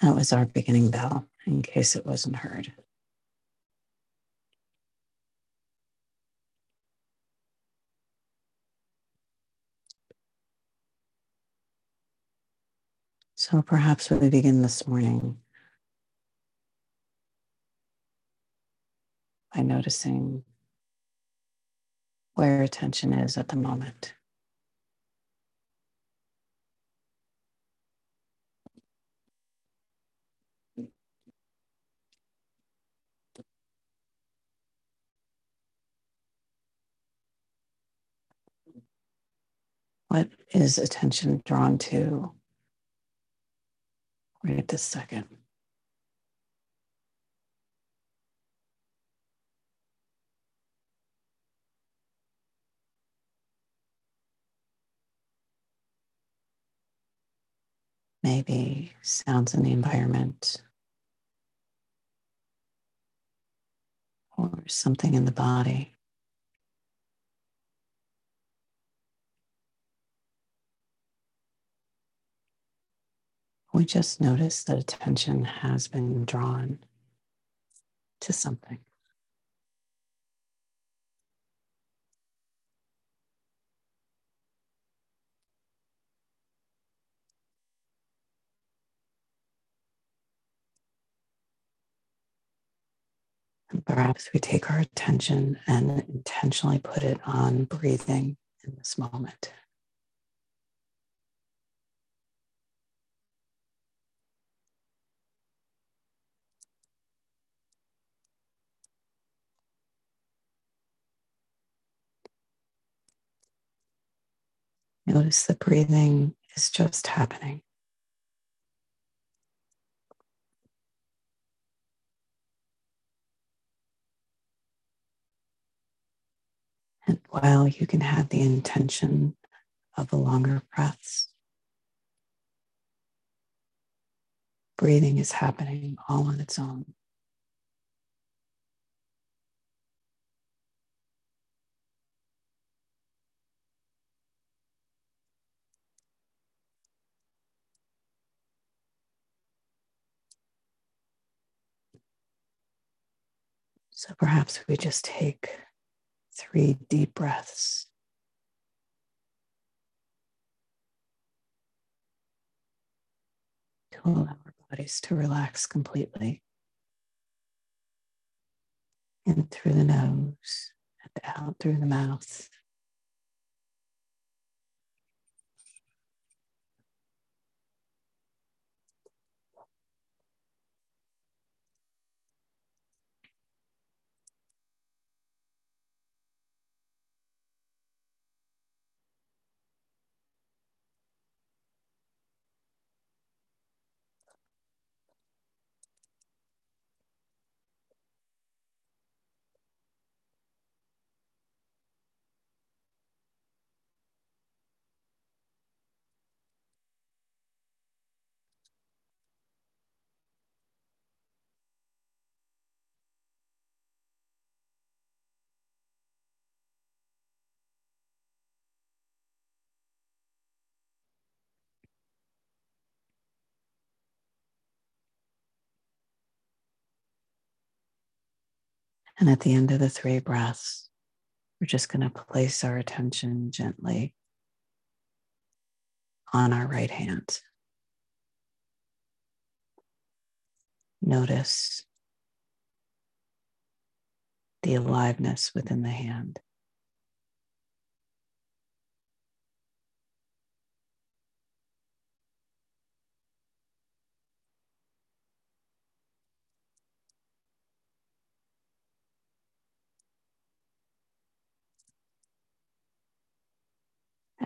That was our beginning bell, in case it wasn't heard. So perhaps we begin this morning by noticing where attention is at the moment. What is attention drawn to right this second? Maybe sounds in the environment or something in the body. We just notice that attention has been drawn to something. Perhaps we take our attention and intentionally put it on breathing in this moment. Notice the breathing is just happening. And while you can have the intention of the longer breaths, breathing is happening all on its own. So perhaps we just take three deep breaths. To allow our bodies to relax completely. In through the nose and out through the mouth. And at the end of the three breaths, we're just going to place our attention gently on our right hand. Notice the aliveness within the hand.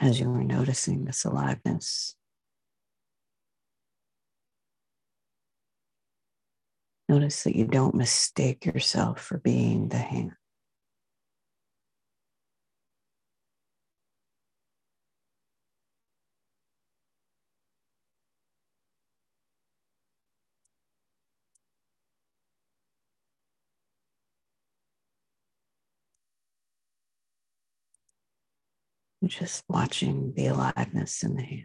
As you are noticing this aliveness. Notice that you don't mistake yourself for being the hand. just watching the aliveness in the hand.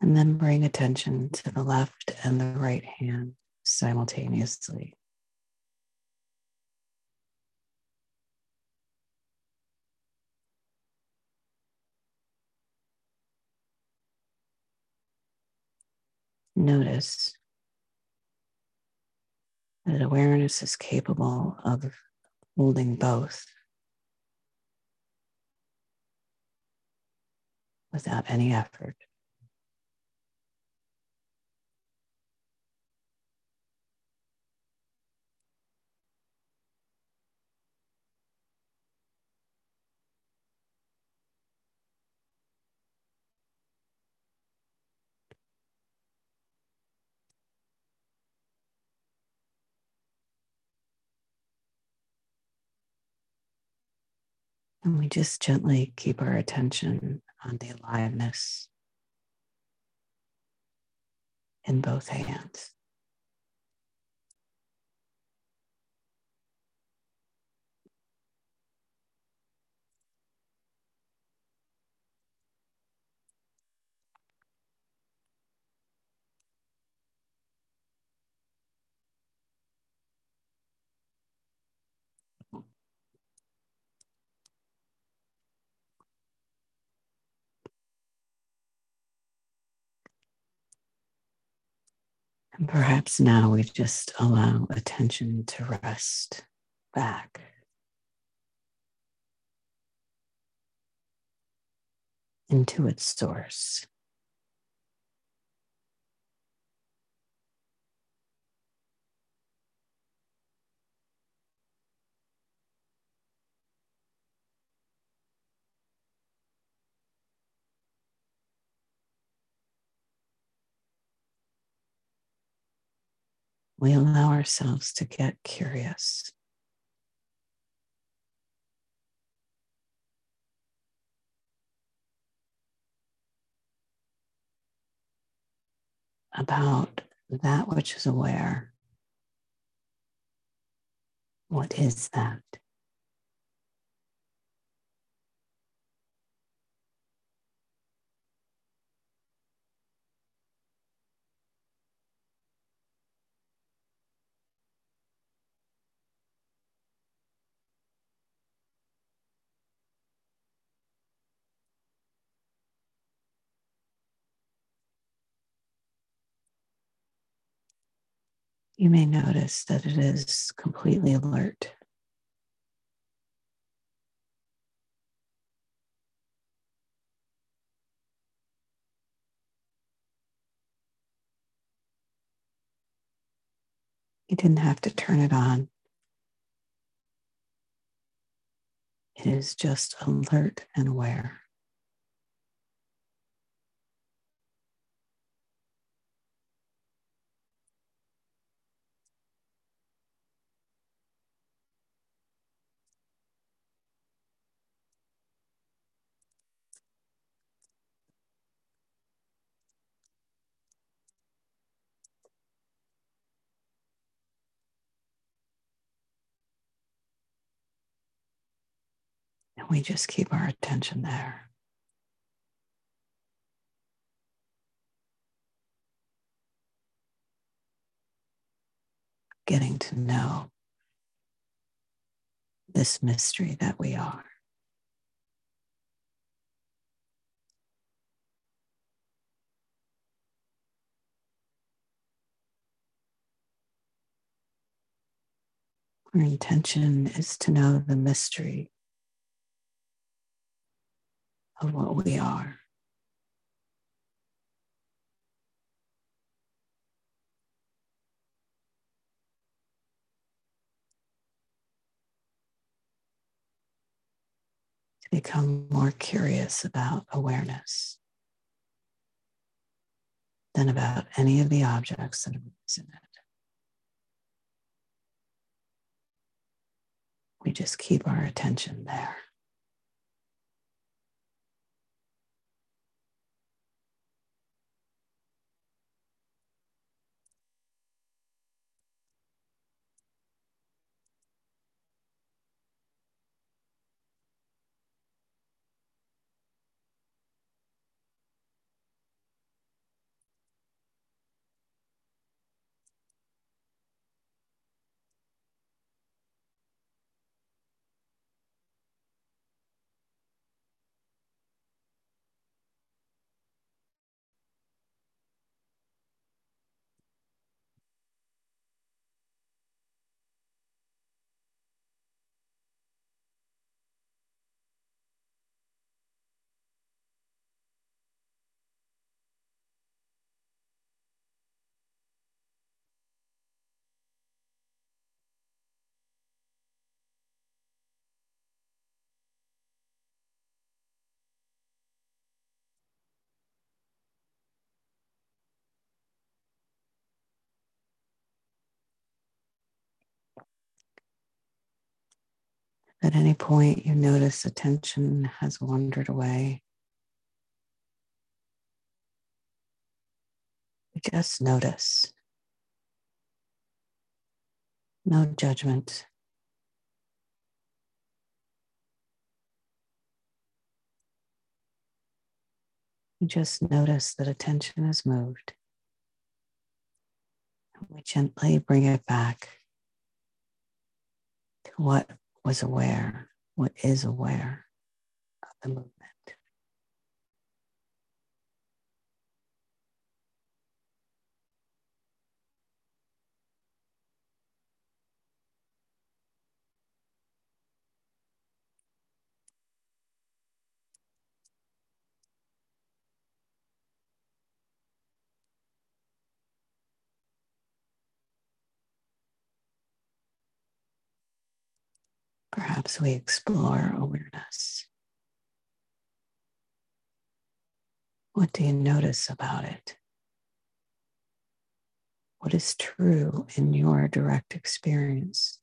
And then bring attention to the left and the right hand simultaneously. Notice that awareness is capable of holding both without any effort. And we just gently keep our attention on the aliveness in both hands. Perhaps now we just allow attention to rest back. Into its source. We allow ourselves to get curious. About that which is aware. What is that? You may notice that it is completely alert. You didn't have to turn it on. It is just alert and aware. We just keep our attention there. Getting to know this mystery that we are. Our intention is to know the mystery of what we are. To become more curious about awareness than about any of the objects that are in it. We just keep our attention there. At any point, you notice attention has wandered away. Just notice. No judgment. You just notice that attention has moved. We gently bring it back to what was aware, what is aware of the movement. Perhaps we explore awareness. What do you notice about it? What is true in your direct experience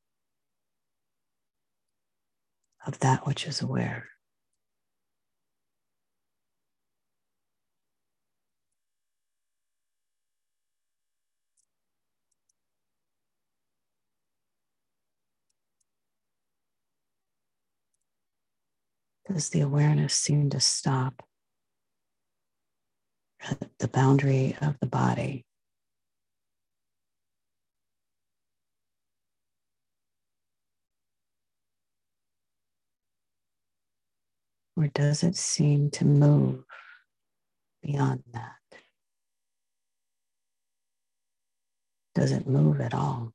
of that which is aware? Does the awareness seem to stop at the boundary of the body? Or does it seem to move beyond that? Does it move at all?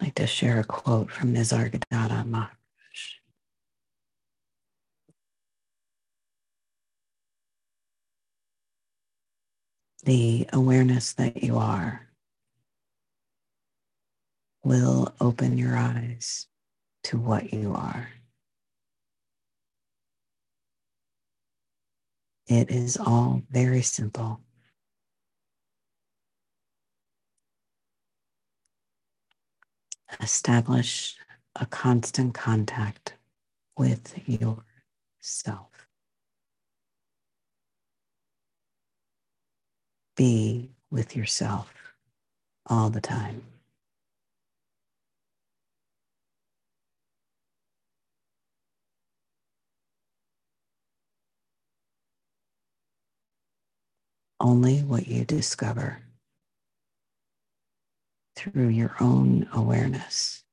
I'd like to share a quote from Nisargadatta Maharaj. The awareness that you are will open your eyes to what you are. It is all very simple. Establish a constant contact with yourself. Be with yourself all the time. Only what you discover through your own awareness,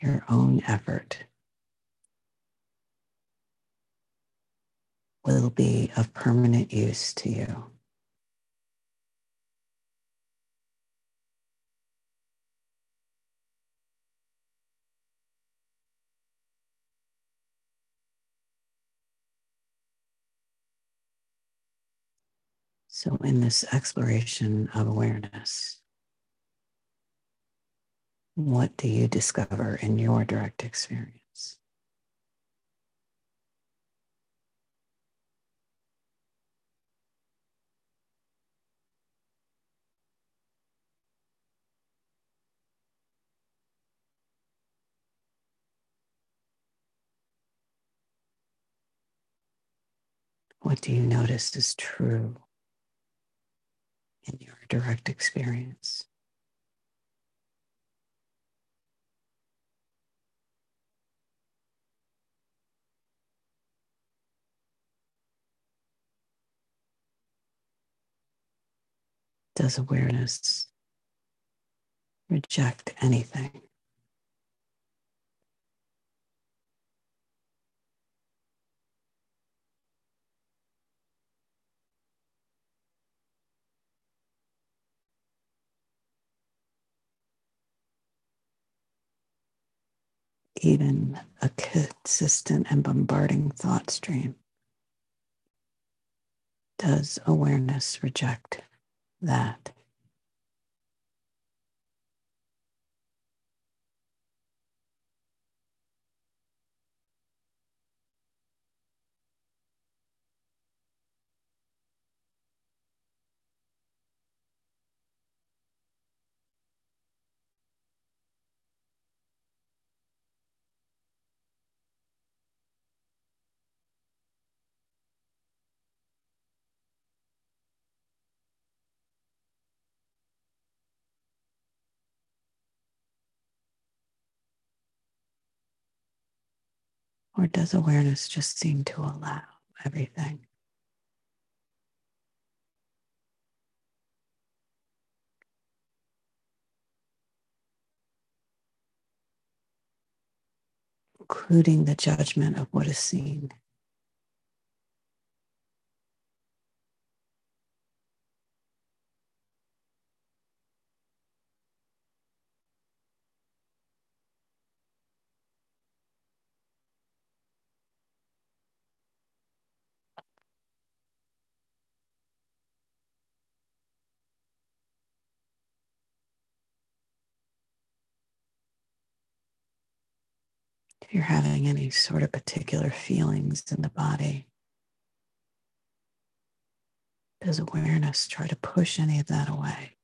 your own effort will be of permanent use to you. So, in this exploration of awareness, what do you discover in your direct experience? What do you notice is true in your direct experience? Does awareness reject anything? Even a consistent and bombarding thought stream? Does awareness reject that? Or does awareness just seem to allow everything? Including the judgment of what is seen. If you're having any sort of particular feelings in the body, does awareness try to push any of that away?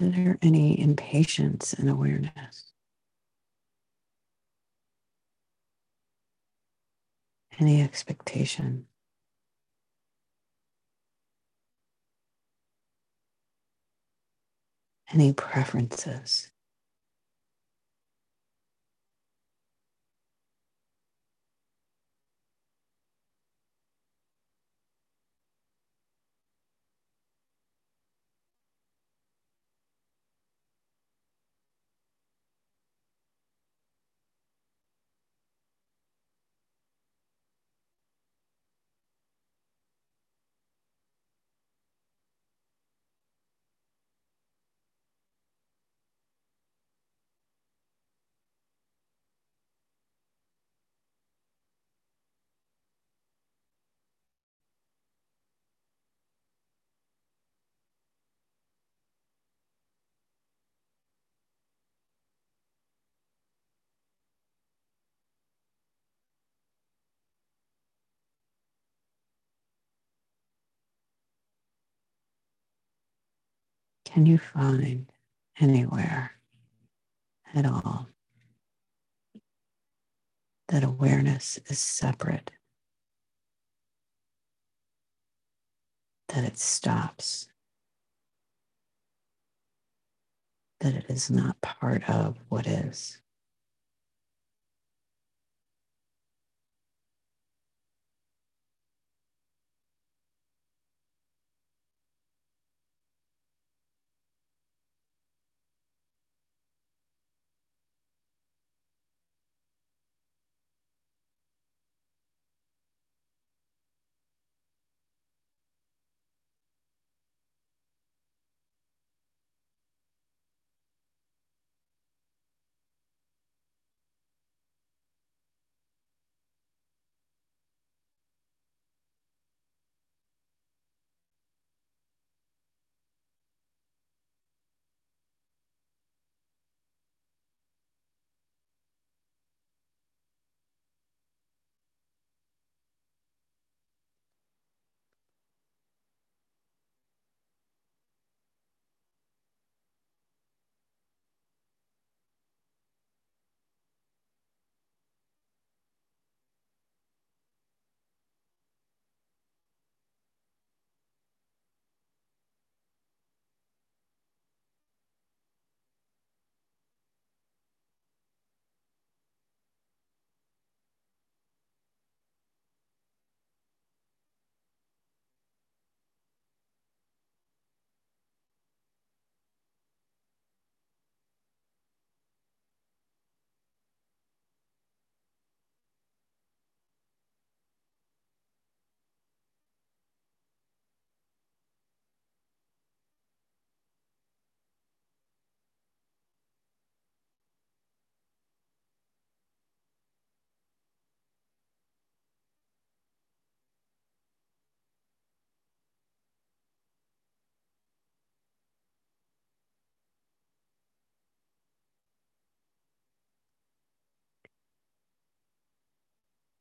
Is there any impatience and awareness? Any expectation? Any preferences? Can you find anywhere at all that awareness is separate, that it stops, that it is not part of what is?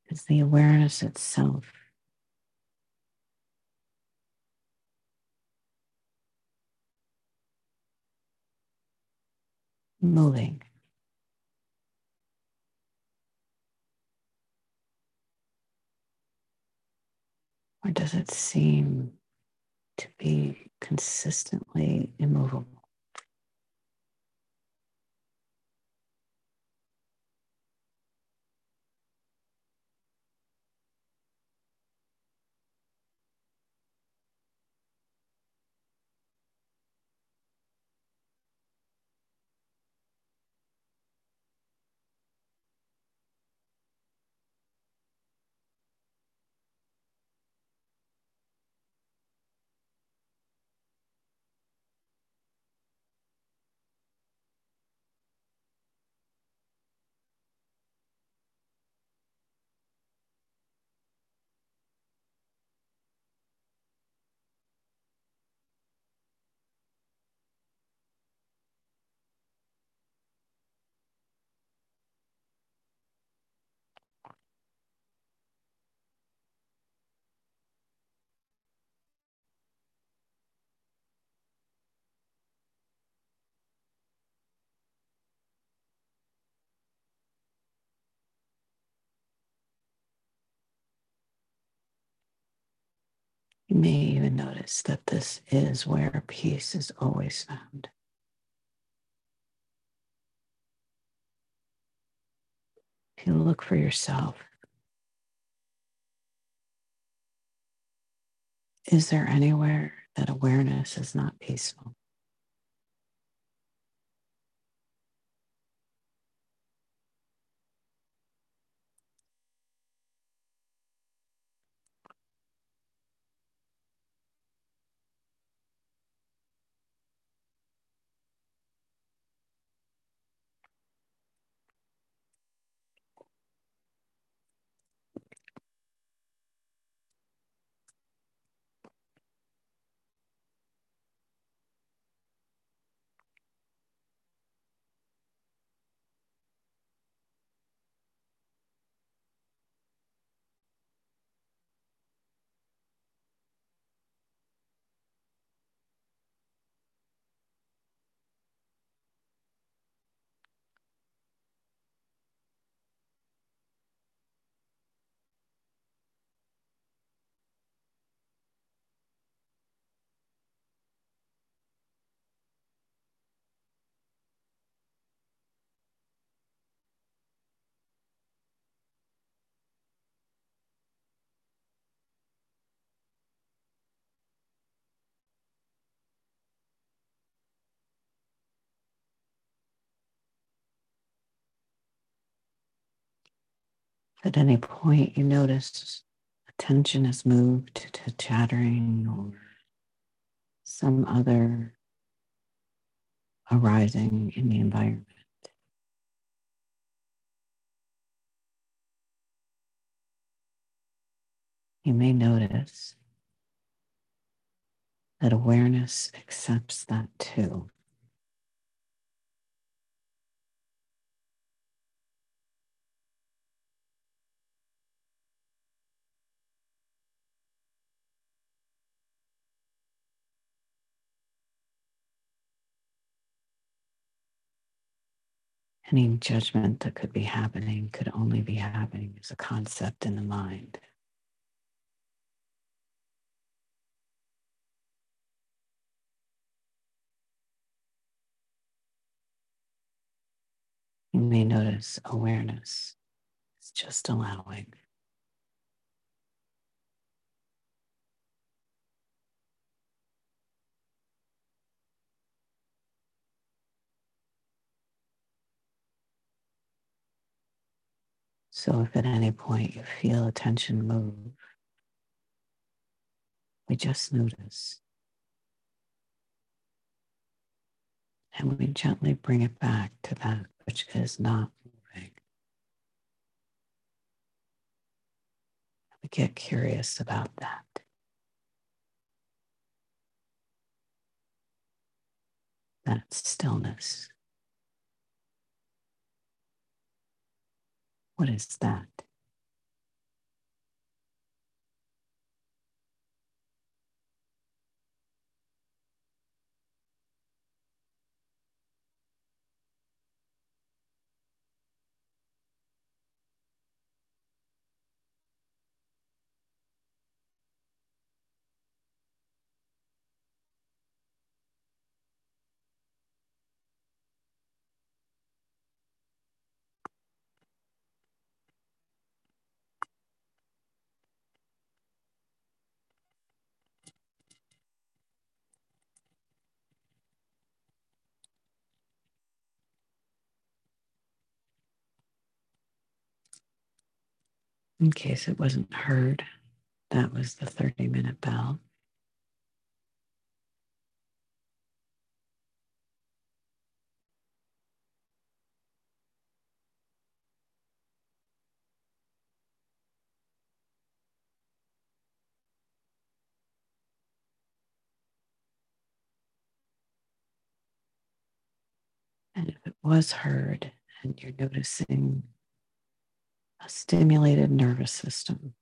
Is the awareness itself moving? Or does it seem to be consistently immovable? You may even notice that this is where peace is always found. If you look for yourself, is there anywhere that awareness is not peaceful? At any point you notice attention has moved to chattering or some other arising in the environment. You may notice that awareness accepts that too. Any judgment that could be happening could only be happening as a concept in the mind. You may notice awareness is just allowing. So if at any point you feel attention move, we just notice. And we gently bring it back to that which is not moving. We get curious about that. That stillness. What is that? In case it wasn't heard, that was the 30 minute bell. And if it was heard and you're noticing a stimulated nervous system.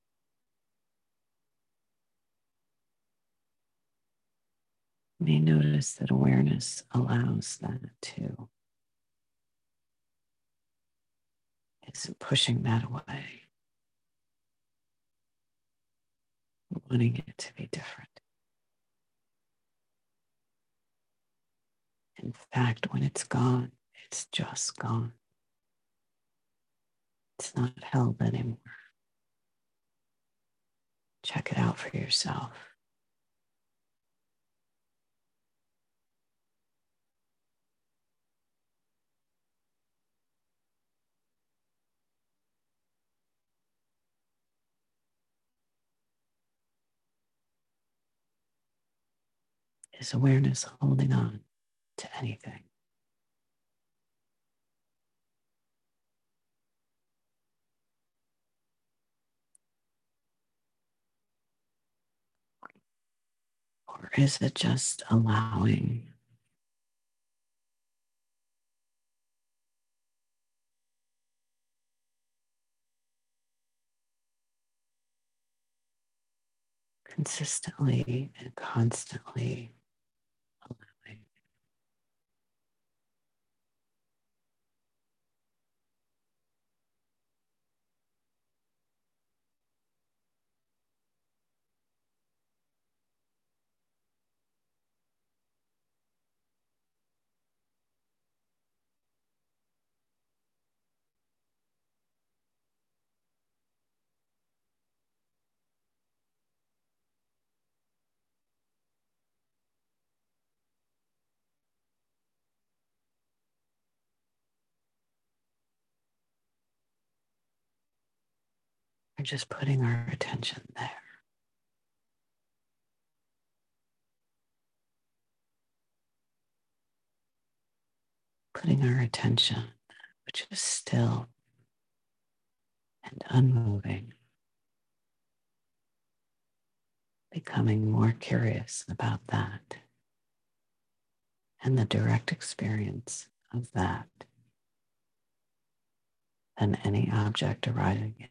You may notice that awareness allows that too. Isn't pushing that away, wanting it to be different. In fact, when it's gone, it's just gone. It's not held anymore. Check it out for yourself. Is awareness holding on to anything? Or is it just allowing? Consistently and constantly We're just putting our attention there. Putting our attention, which is still and unmoving, becoming more curious about that and the direct experience of that than any object arising in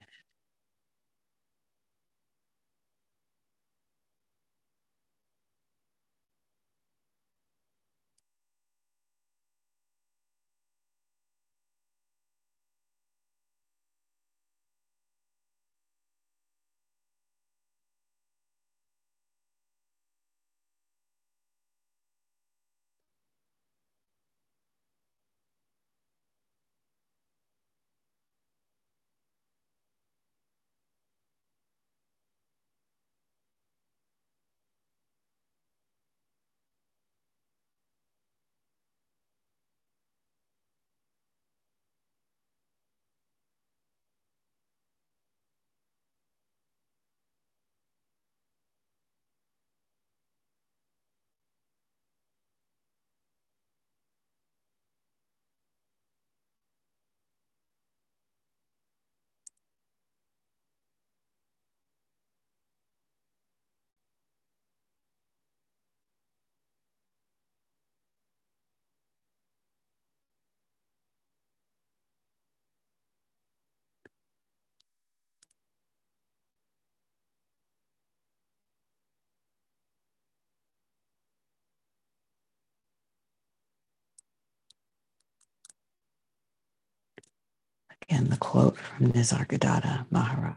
Again, the quote from Nisargadatta Maharaj.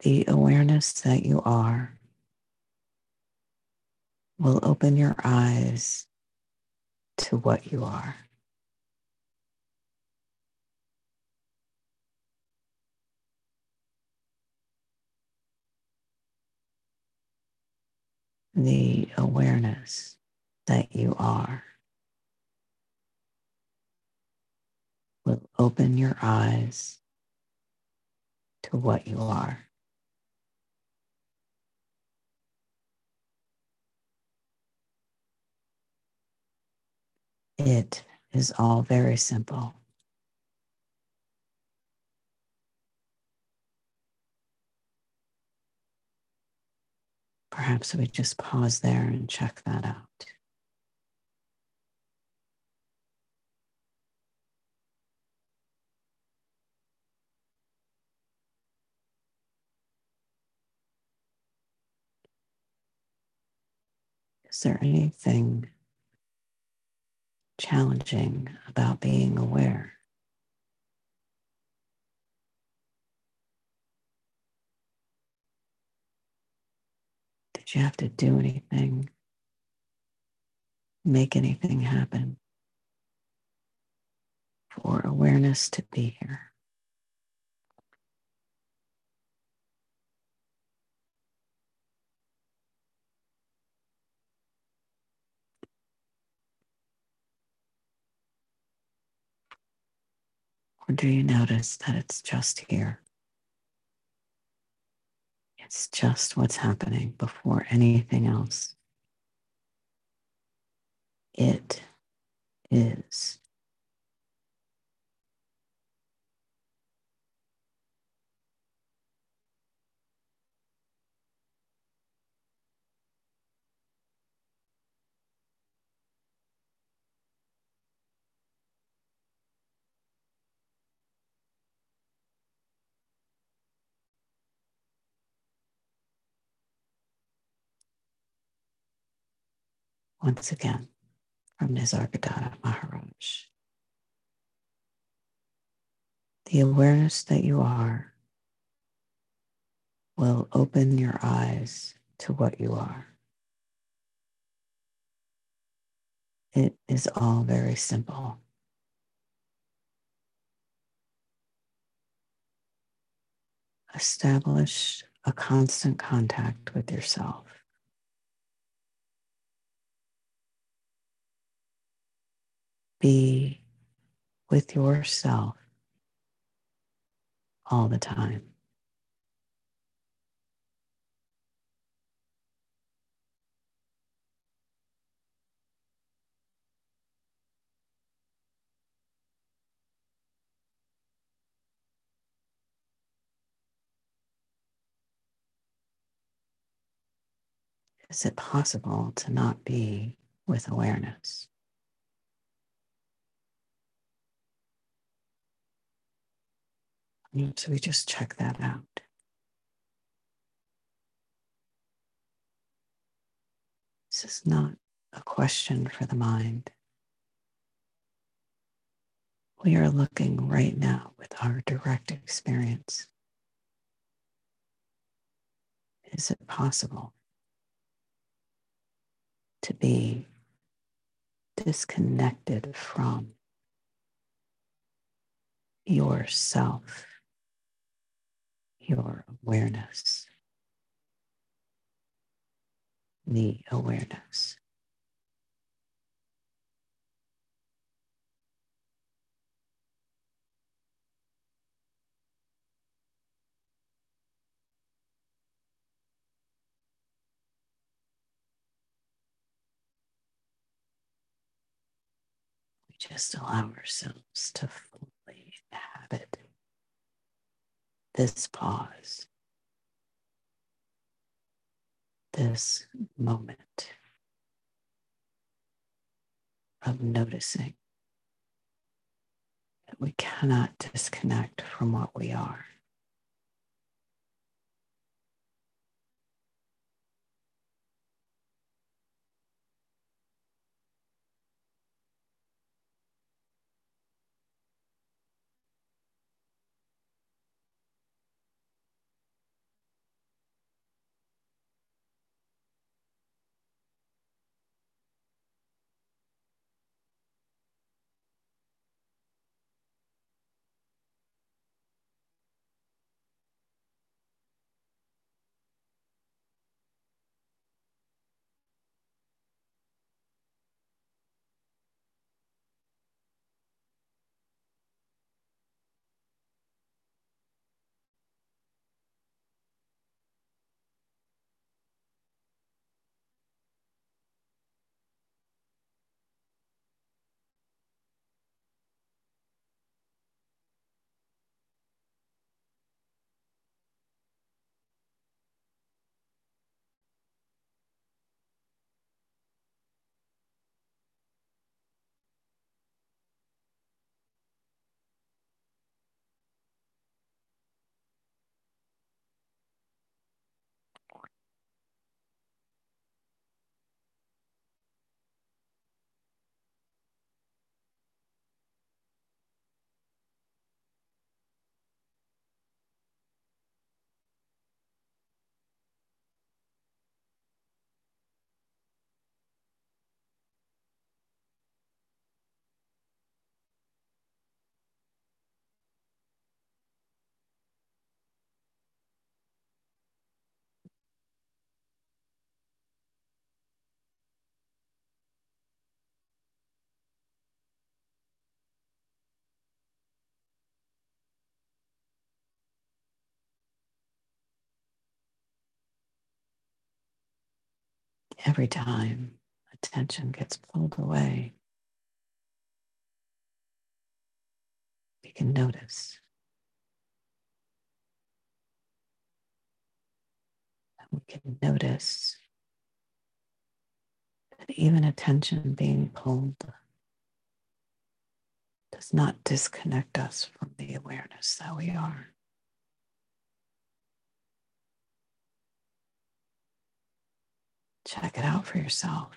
The awareness that you are will open your eyes to what you are. The awareness that you are will open your eyes to what you are. It is all very simple. Perhaps we just pause there and check that out. There anything challenging about being aware? Did you have to do anything? Make anything happen for awareness to be here? Or do you notice that it's just here? It's just what's happening before anything else. It is. Once again from Nisargadatta Maharaj. The awareness that you are will open your eyes to what you are. It is all very simple. Establish a constant contact with yourself. Be with yourself all the time. Is it possible to not be with awareness? So we just check that out. This is not a question for the mind. We are looking right now with our direct experience. Is it possible to be disconnected from yourself, your awareness, the awareness? We Just allow ourselves to fully inhabit this pause, this moment of noticing that we cannot disconnect from what we are. Every time attention gets pulled away, we can notice. And we can notice that even attention being pulled does not disconnect us from the awareness that we are. Check it out for yourself.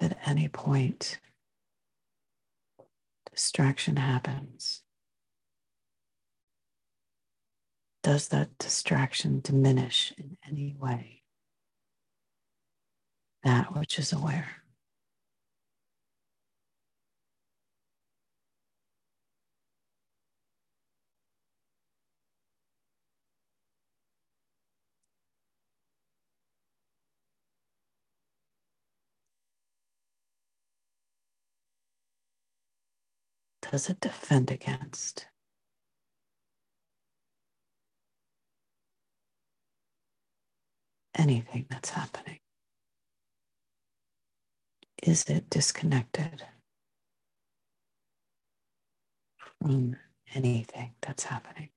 At any point, distraction happens. Does that distraction diminish in any way that which is aware? Does it defend against? Anything that's happening. Is it disconnected from anything that's happening?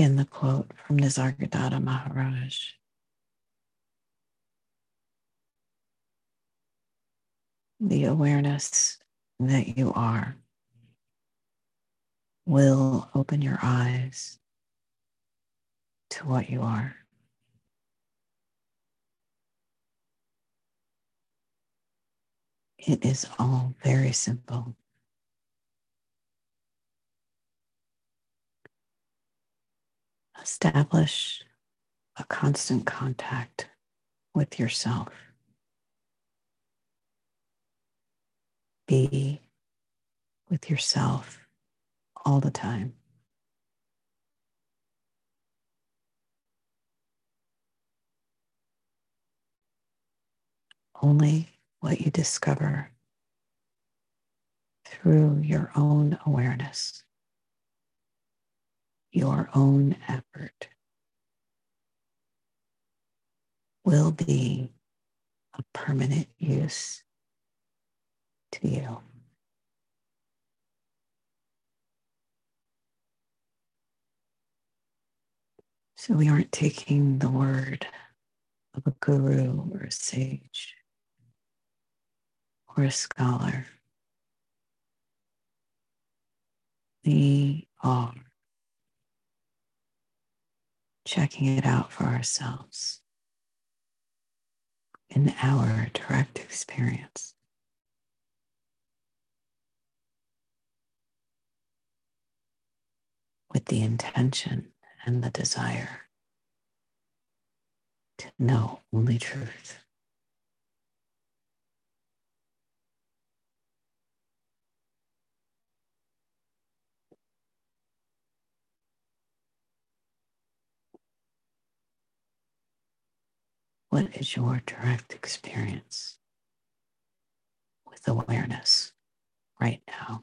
Again, the quote from Nisargadatta Maharaj. The awareness that you are will open your eyes to what you are. It is all very simple. Establish a constant contact with yourself. Be with yourself all the time. Only what you discover through your own awareness your own effort will be a permanent use to you. So we aren't taking the word of a guru or a sage or a scholar. We are checking it out for ourselves in our direct experience. With the intention and the desire to know only truth. What is your direct experience with awareness right now?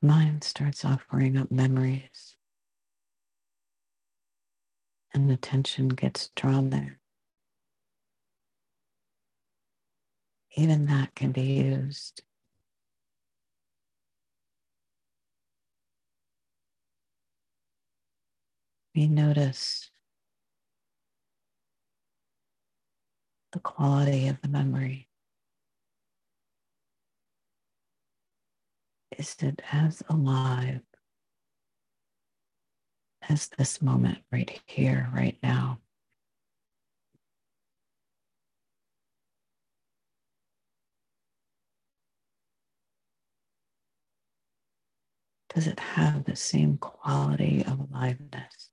Mind starts offering up memories and attention gets drawn there, even that can be used. We notice the quality of the memory. Is it as alive as this moment right here, right now? Does it have the same quality of aliveness?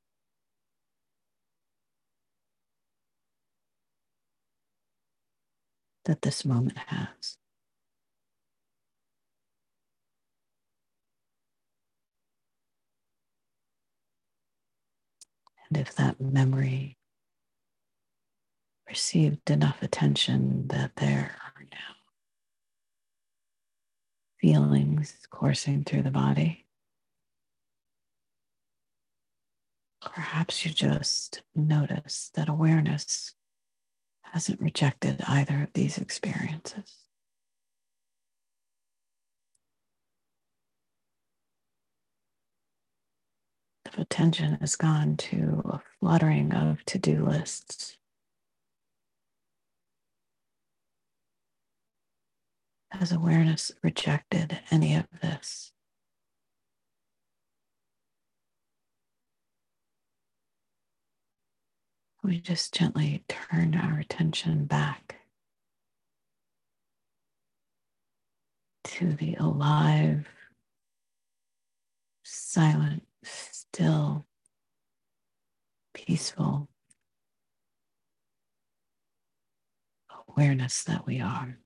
That this moment has. And if that memory received enough attention that there are now feelings coursing through the body, perhaps you just notice that awareness hasn't rejected either of these experiences. If attention has gone to a fluttering of to do lists, has awareness rejected any of this? We just gently turn our attention back to the alive, silent, still, peaceful awareness that we are.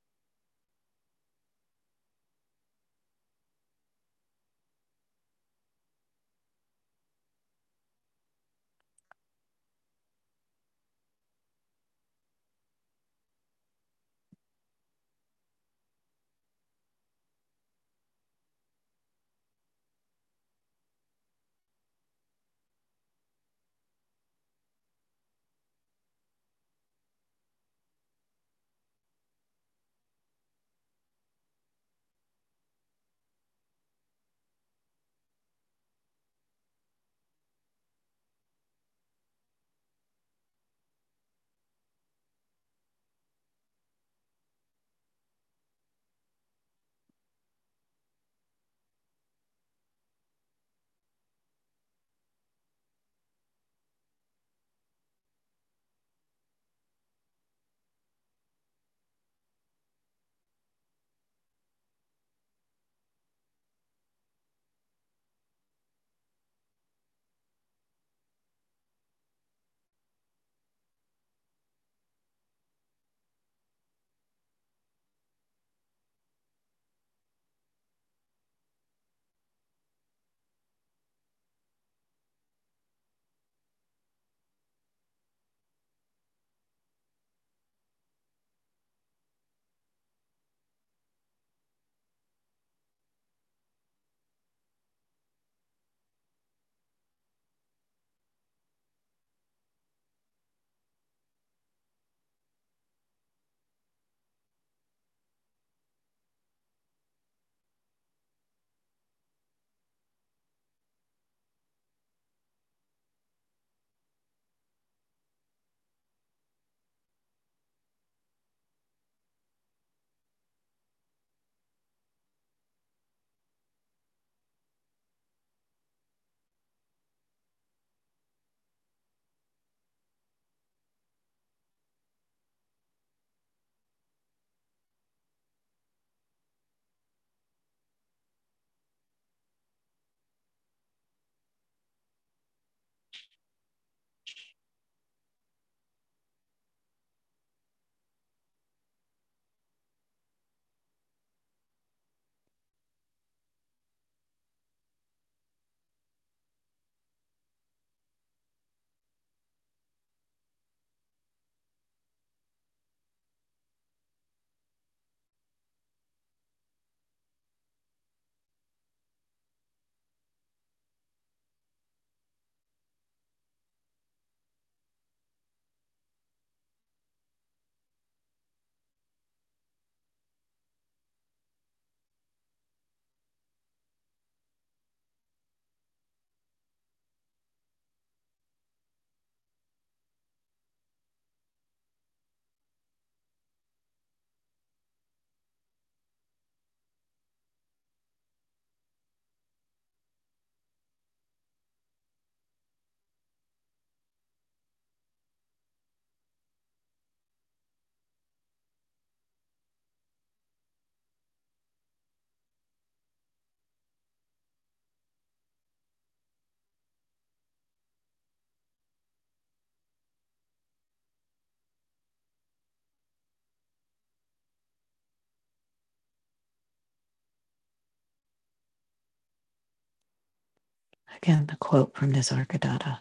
Again, the quote from Nisargadatta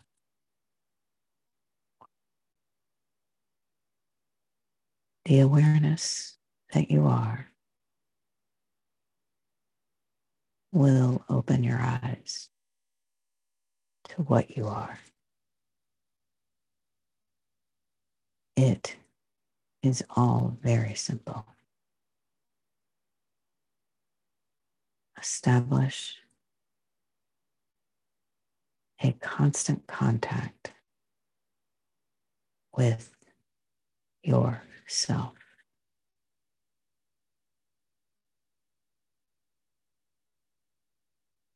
The awareness that you are will open your eyes to what you are. It is all very simple. Establish a constant contact with yourself.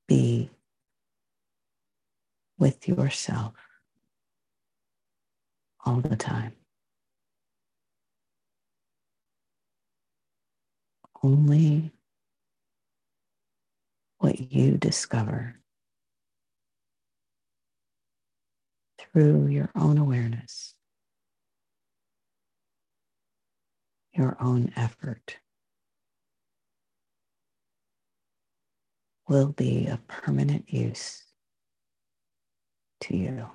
Be with yourself all the time. Only what you discover through your own awareness, your own effort will be of permanent use to you.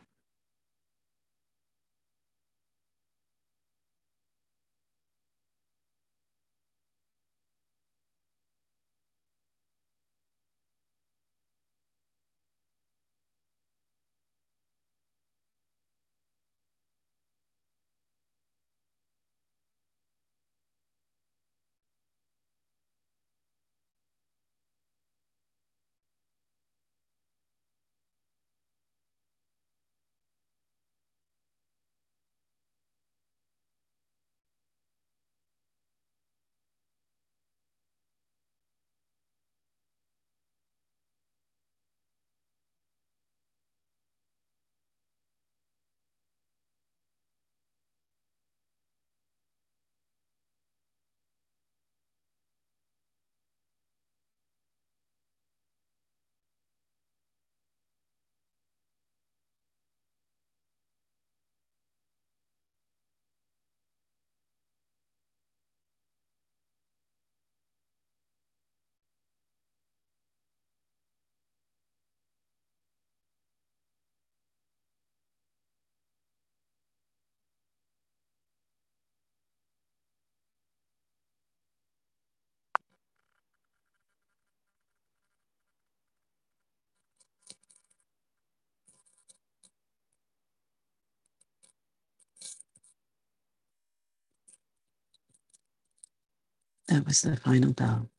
That was the final bell.